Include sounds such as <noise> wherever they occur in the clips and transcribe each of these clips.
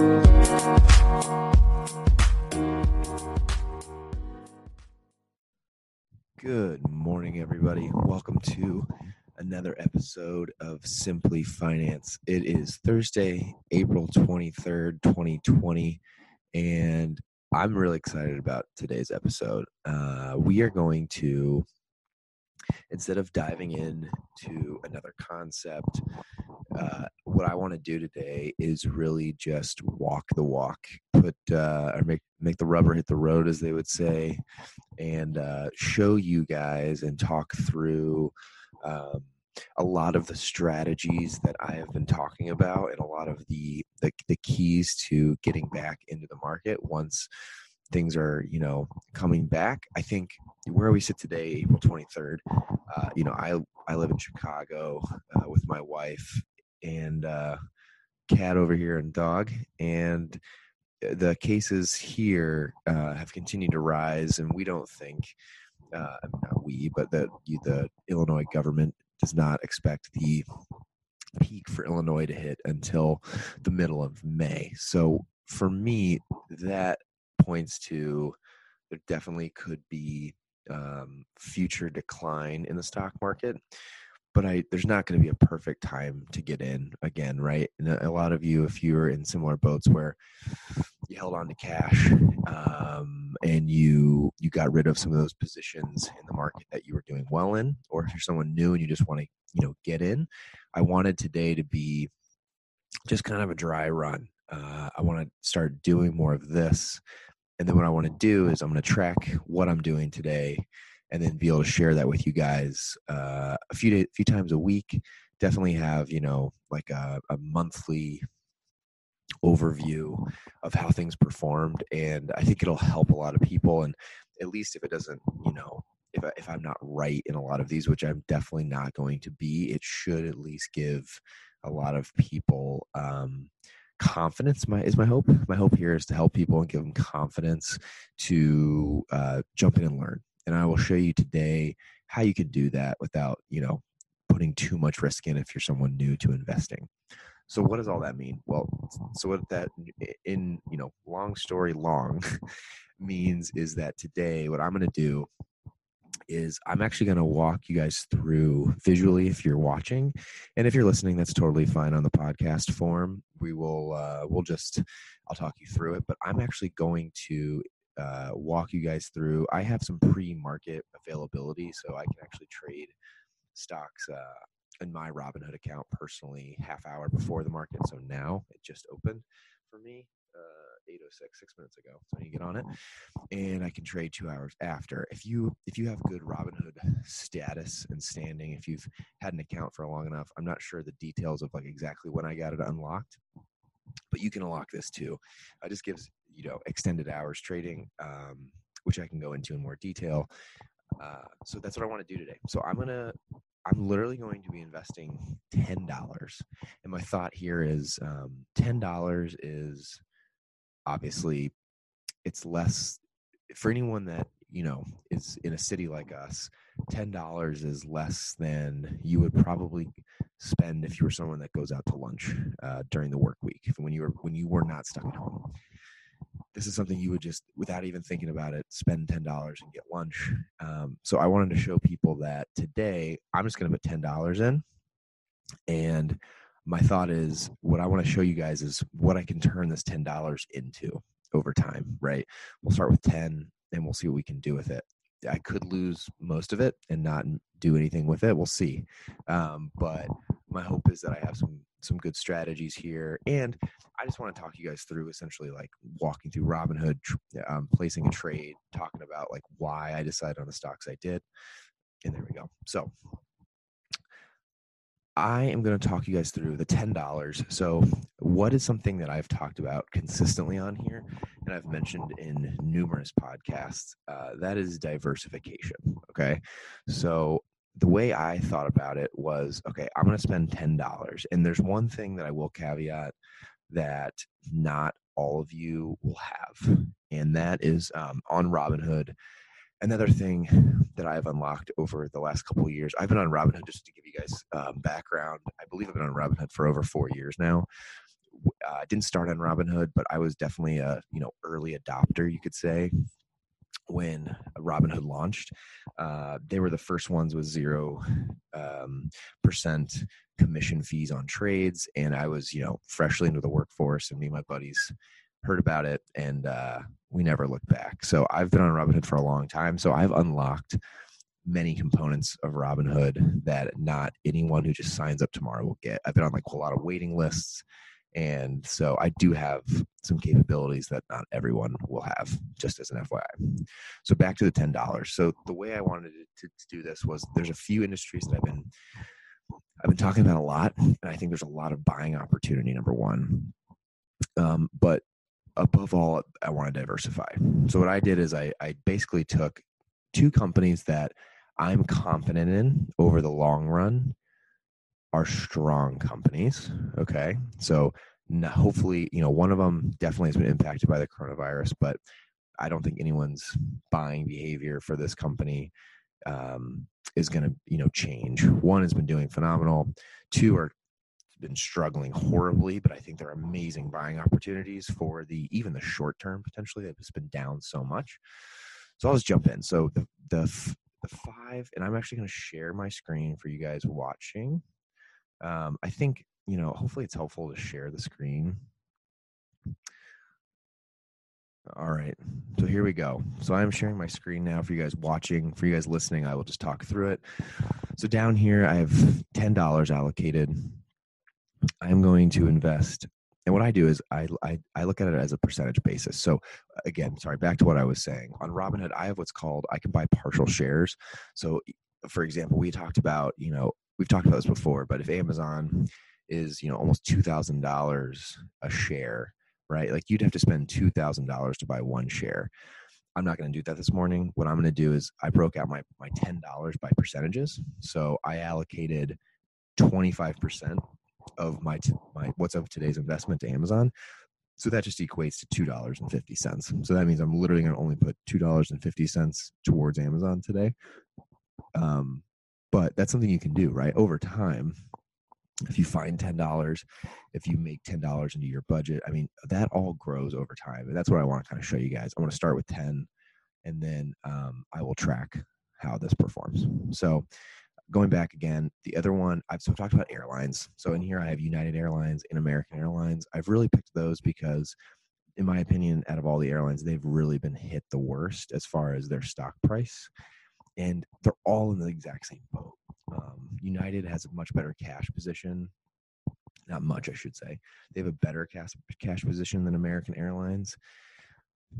Good morning, everybody. Welcome to another episode of Simply Finance. It is Thursday, April 23rd, 2020, and I'm really excited about today's episode. Uh, we are going to, instead of diving in to another concept, uh, what I want to do today is really just walk the walk, put uh, or make make the rubber hit the road, as they would say, and uh, show you guys and talk through um, a lot of the strategies that I have been talking about and a lot of the, the the keys to getting back into the market once things are you know coming back. I think where we sit today, April twenty third. Uh, you know, I I live in Chicago uh, with my wife and uh, cat over here and dog and the cases here uh, have continued to rise, and we don't think, uh, not we, but the the Illinois government does not expect the peak for Illinois to hit until the middle of May. So for me, that points to there definitely could be um, future decline in the stock market but I there's not going to be a perfect time to get in again, right? And a lot of you, if you were in similar boats where you held on to cash um, and you you got rid of some of those positions in the market that you were doing well in, or if you're someone new and you just want to you know get in, I wanted today to be just kind of a dry run. Uh, I want to start doing more of this, and then what I want to do is I'm going to track what I'm doing today and then be able to share that with you guys uh, a few few times a week. Definitely have you know like a, a monthly overview of how things performed, and I think it'll help a lot of people. And at least if it doesn't, you know, if I, if I'm not right in a lot of these, which I'm definitely not going to be, it should at least give a lot of people um, confidence. My is my hope. My hope here is to help people and give them confidence to uh, jump in and learn and I will show you today how you can do that without, you know, putting too much risk in if you're someone new to investing. So what does all that mean? Well, so what that in, you know, long story long <laughs> means is that today what I'm going to do is I'm actually going to walk you guys through visually if you're watching, and if you're listening, that's totally fine on the podcast form. We will uh, we'll just I'll talk you through it, but I'm actually going to uh, walk you guys through. I have some pre-market availability, so I can actually trade stocks uh, in my Robinhood account personally half hour before the market. So now it just opened for me. Uh, 806 six minutes ago so you get on it and i can trade two hours after if you if you have good robinhood status and standing if you've had an account for long enough i'm not sure the details of like exactly when i got it unlocked but you can unlock this too. Uh, it just gives you know extended hours trading, um, which I can go into in more detail. Uh, so that's what I want to do today. So I'm gonna, I'm literally going to be investing ten dollars, and my thought here is um, ten dollars is obviously it's less for anyone that you know is in a city like us ten dollars is less than you would probably spend if you were someone that goes out to lunch uh, during the work week when you were when you were not stuck at home this is something you would just without even thinking about it spend ten dollars and get lunch um, so i wanted to show people that today i'm just going to put ten dollars in and my thought is what i want to show you guys is what i can turn this ten dollars into over time right we'll start with 10 and we'll see what we can do with it I could lose most of it and not do anything with it. We'll see. Um, but my hope is that I have some some good strategies here, and I just want to talk you guys through essentially like walking through Robinhood, um, placing a trade, talking about like why I decided on the stocks I did, and there we go. So I am going to talk you guys through the $10. So, what is something that I've talked about consistently on here and I've mentioned in numerous podcasts? Uh, that is diversification. Okay. So, the way I thought about it was okay, I'm going to spend $10. And there's one thing that I will caveat that not all of you will have, and that is um, on Robinhood another thing that I've unlocked over the last couple of years, I've been on Robinhood just to give you guys um, background. I believe I've been on Robinhood for over four years now. uh, didn't start on Robinhood, but I was definitely a you know early adopter, you could say, when Robinhood launched. Uh, they were the first ones with zero um, percent commission fees on trades, and I was you know freshly into the workforce, and me and my buddies heard about it, and uh, we never looked back. So I've been on Robinhood for a long time, so I've unlocked many components of Robinhood that not anyone who just signs up tomorrow will get. I've been on like a lot of waiting lists. And so I do have some capabilities that not everyone will have, just as an FYI. So back to the ten dollars. So the way I wanted to, to, do this was there's a few industries that I've been I've been talking about a lot, and I think there's a lot of buying opportunity. Number one, um, but above all, I want to diversify. So what I did is I, I basically took two companies that I'm confident in over the long run are strong companies. Okay. So hopefully, you know, one of them definitely has been impacted by the coronavirus, but I don't think anyone's buying behavior for this company um, is going to, you know, change. One has been doing phenomenal. Two are been struggling horribly, but I think they're amazing buying opportunities for the even the short term potentially. It's been down so much. So I'll just jump in. So the the the five, and I'm actually going to share my screen for you guys watching um, I think you know hopefully it's helpful to share the screen. All right, so here we go. So I'm sharing my screen now for you guys watching. For you guys listening, I will just talk through it. So down here, I have ten dollars allocated. I'm going to invest and what I do is I, I, I look at it as a percentage basis. So again, sorry, back to what I was saying on Robinhood, I have what's called I can buy partial shares. So for example, we talked about you know we've talked about this before, but if Amazon is, you know, almost $2,000 a share, right? Like you'd have to spend $2,000 to buy one share. I'm not going to do that this morning. What I'm going to do is I broke out my, my $10 by percentages. So I allocated 25% of my, t- my, what's of today's investment to Amazon. So that just equates to $2.50. So that means I'm literally going to only put $2.50 towards Amazon today. Um, but that's something you can do right? Over time if you find $10 if you make $10 into your budget i mean that all grows over time and that's what i want to kind of show you guys. I want to start with 10 and then um, i will track how this performs. So going back again the other one i've so talked about airlines. So in here i have united airlines and american airlines. I've really picked those because in my opinion out of all the airlines they've really been hit the worst as far as their stock price and they're all in the exact same boat. Um, United has a much better cash position. Not much, I should say. They have a better cash cash position than American Airlines,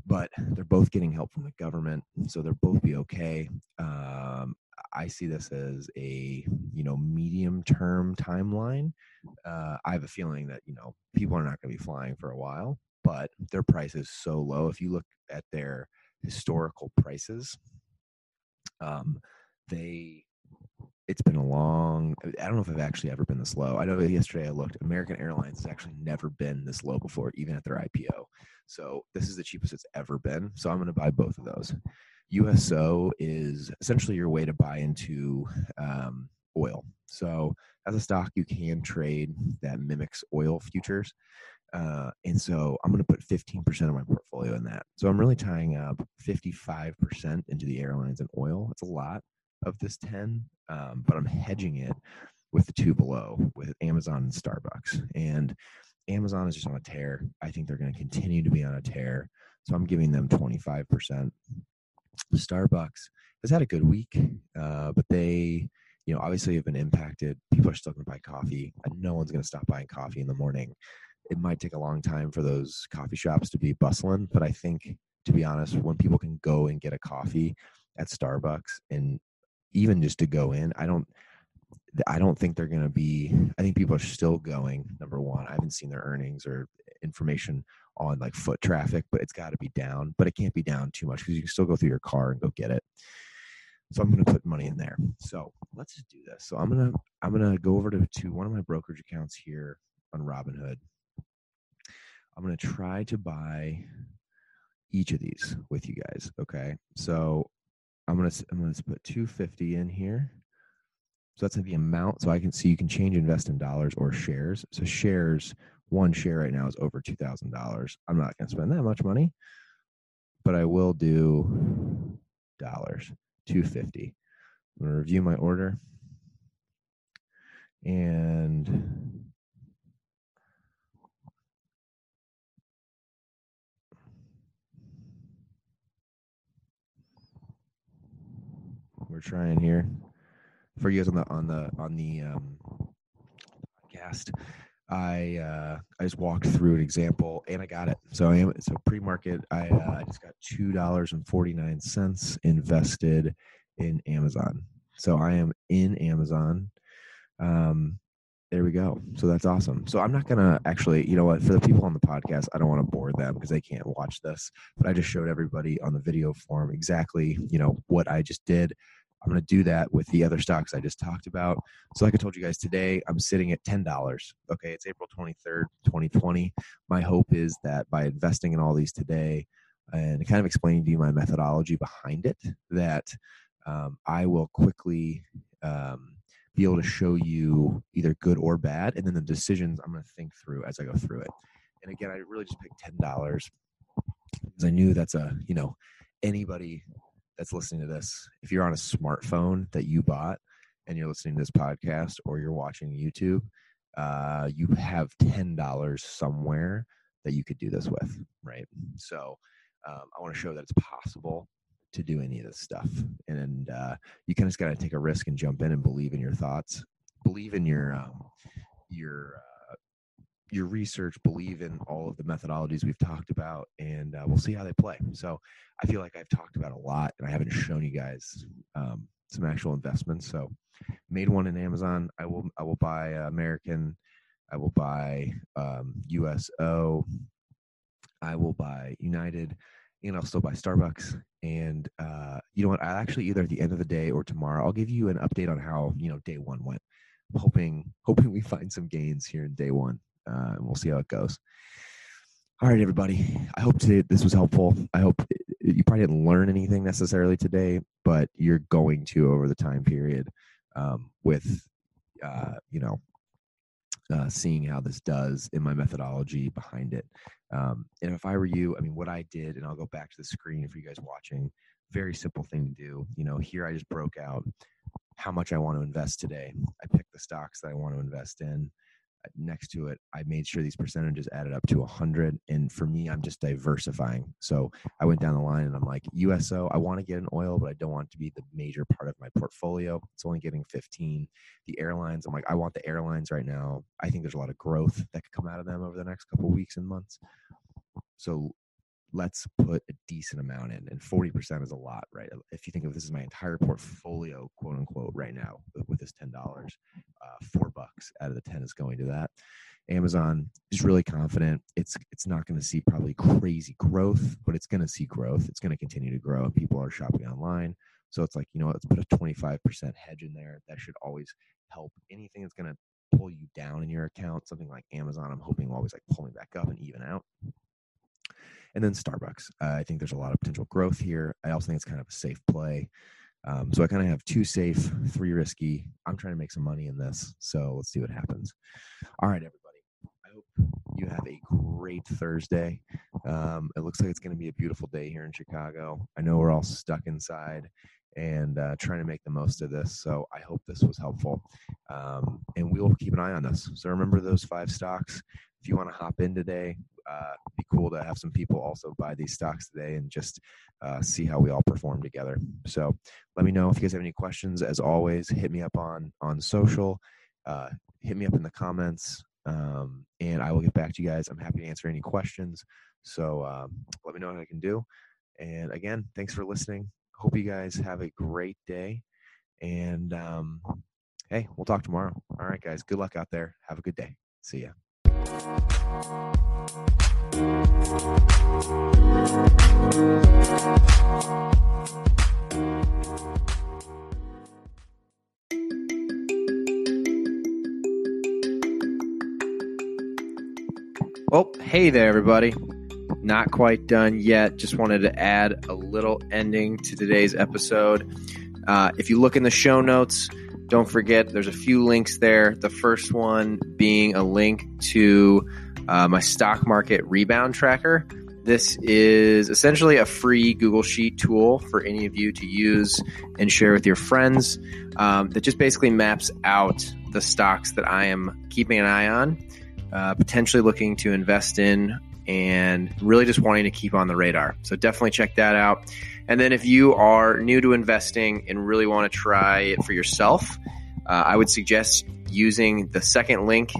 but they're both getting help from the government, so they'll both be okay. Um, I see this as a you know medium term timeline. Uh, I have a feeling that you know people are not going to be flying for a while, but their price is so low. If you look at their historical prices, um, they it's been a long i don't know if i've actually ever been this low. I know yesterday i looked american airlines has actually never been this low before even at their ipo so this is the cheapest it's ever been so i'm going to buy both of those. Uso is essentially your way to buy into um, oil. So as a stock you can trade that mimics oil futures uh, and so I'm going to put 15% of my portfolio in that. So I'm really tying up 55% into the airlines and oil. It's a lot of this 10, um, but I'm hedging it with the two below with Amazon and Starbucks. And Amazon is just on a tear. I think they're going to continue to be on a tear. So I'm giving them 25%. Starbucks has had a good week, uh, but they, you know, obviously have been impacted. People are still going to buy coffee, and no one's going to stop buying coffee in the morning it might take a long time for those coffee shops to be bustling. But I think, to be honest, when people can go and get a coffee at Starbucks and even just to go in, I don't. I don't think they're going to be. I think people are still going. Number one, I haven't seen their earnings or information on like foot traffic, but it's got to be down. But it can't be down too much because you can still go through your car and go get it. So I'm going to put money in there. So let's just do this. So I'm gonna I'm gonna go over to to one of my brokerage accounts here on Robinhood. I'm going to try to buy each of these with you guys. Okay. So I'm going to, I'm going to put 250 in here. So that's the amount. So I can see you can change invest in dollars or shares. So shares one share right now is over two thousand dollars. I'm not going to spend that much money, but I will do dollars two fifty. I'm going to review my order and we're trying here for you guys on the on the on the um, podcast. I uh, I just walked through an example and I got it. So I am so pre market. I uh, I just got two dollars and forty nine cents invested in Amazon. So I am in Amazon. Um, there we go. So that's awesome. So I'm not gonna actually, you know what, for the people on the podcast, I don't want to bore them because they can't watch this. But I just showed everybody on the video form exactly, you know, what I just did. I'm going to do that with the other stocks I just talked about. So, like I told you guys today, I'm sitting at $10. Okay, it's April 23rd, 2020. My hope is that by investing in all these today and kind of explaining to you my methodology behind it, that um, I will quickly um, be able to show you either good or bad, and then the decisions I'm going to think through as I go through it. And again, I really just picked $10 because I knew that's a, you know, anybody that's listening to this, if you're on a smartphone that you bought and you're listening to this podcast or you're watching YouTube, uh, you have ten dollars somewhere that you could do this with, right? So um, I want to show that it's possible to do any of this stuff, and uh, you kind of just got to take a risk and jump in and believe in your thoughts, believe in your um, your uh, your research, believe in all of the methodologies we've talked about, and uh, we'll see how they play. So I feel like I've talked about a lot, and I haven't shown you guys um, some actual investments. So made one in Amazon. I will I will buy American. I will buy um, USO. I will buy United, and I'll still buy Starbucks. And uh, you know what? I'll actually either at the end of the day or tomorrow, I'll give you an update on how you know day one went. Hoping hoping we find some gains here in day one uh, and we'll see how it goes. All right, everybody. I hope today this was helpful. I hope you probably didn't learn anything necessarily today, but you're going to over the time period um, with, uh, you know, uh, seeing how this does in my methodology behind it. Um, and if I were you, I mean, what I did, and I'll go back to the screen for you guys watching. Very simple thing to do. You know, here I just broke out how much I want to invest today. I picked the stocks that I want to invest in next to it i made sure these percentages added up to 100 and for me i'm just diversifying. So i went down the line and i'm like uso i want to get an oil but i don't want it to be the major part of my portfolio. It's only getting 15 the airlines i'm like i want the airlines right now. I think there's a lot of growth that could come out of them over the next couple weeks and months. So let's put a decent amount in and 40% is a lot right? If you think of this is my entire portfolio quote unquote right now with this $10 uh, four bucks out of the 10 is going to that. Amazon is really confident. It's it's not going to see probably crazy growth but it's going to see growth. It's going to continue to grow people are shopping online. So it's like you know let's put a 25% hedge in there. That should always help. Anything that's going to pull you down in your account something like amazon i'm hoping will always like pull me back up and even out and then Starbucks. Uh, I think there's a lot of potential growth here. I also think it's kind of a safe play. Um, so I kind of have two safe, three risky. I'm trying to make some money in this. So let's see what happens. All right, everybody. I hope you have a great Thursday. Um, it looks like it's going to be a beautiful day here in Chicago. I know we're all stuck inside and uh, trying to make the most of this. So I hope this was helpful. Um, and we will keep an eye on this. So remember those five stocks. If you want to hop in today, uh, be cool to have some people also buy these stocks today and just uh, see how we all perform together. So let me know if you guys have any questions. As always, hit me up on on social, uh, hit me up in the comments, um, and I will get back to you guys. I'm happy to answer any questions. So um, let me know what I can do. And again, thanks for listening. Hope you guys have a great day. And um, hey, we'll talk tomorrow. All right, guys. Good luck out there. Have a good day. See ya. Well, hey there, everybody. Not quite done yet. Just wanted to add a little ending to today's episode. Uh, if you look in the show notes, don't forget there's a few links there. The first one being a link to uh, my stock market rebound tracker. This is essentially a free Google Sheet tool for any of you to use and share with your friends um, that just basically maps out the stocks that I am keeping an eye on, uh, potentially looking to invest in, and really just wanting to keep on the radar. So definitely check that out. And then if you are new to investing and really want to try it for yourself, uh, I would suggest using the second link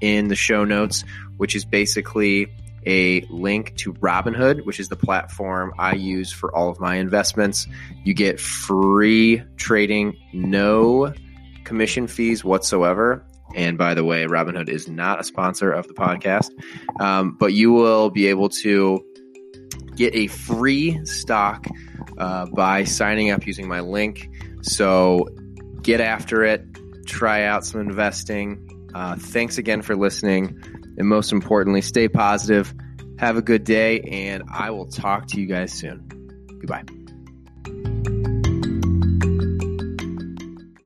in the show notes, which is basically a link to Robinhood, which is the platform I use for all of my investments. You get free trading, no commission fees whatsoever. And by the way, Robinhood is not a sponsor of the podcast, um, but you will be able to get a free stock uh, by signing up using my link. So get after it, try out some investing. Uh, thanks again for listening. And most importantly, stay positive. Have a good day, and I will talk to you guys soon. Goodbye.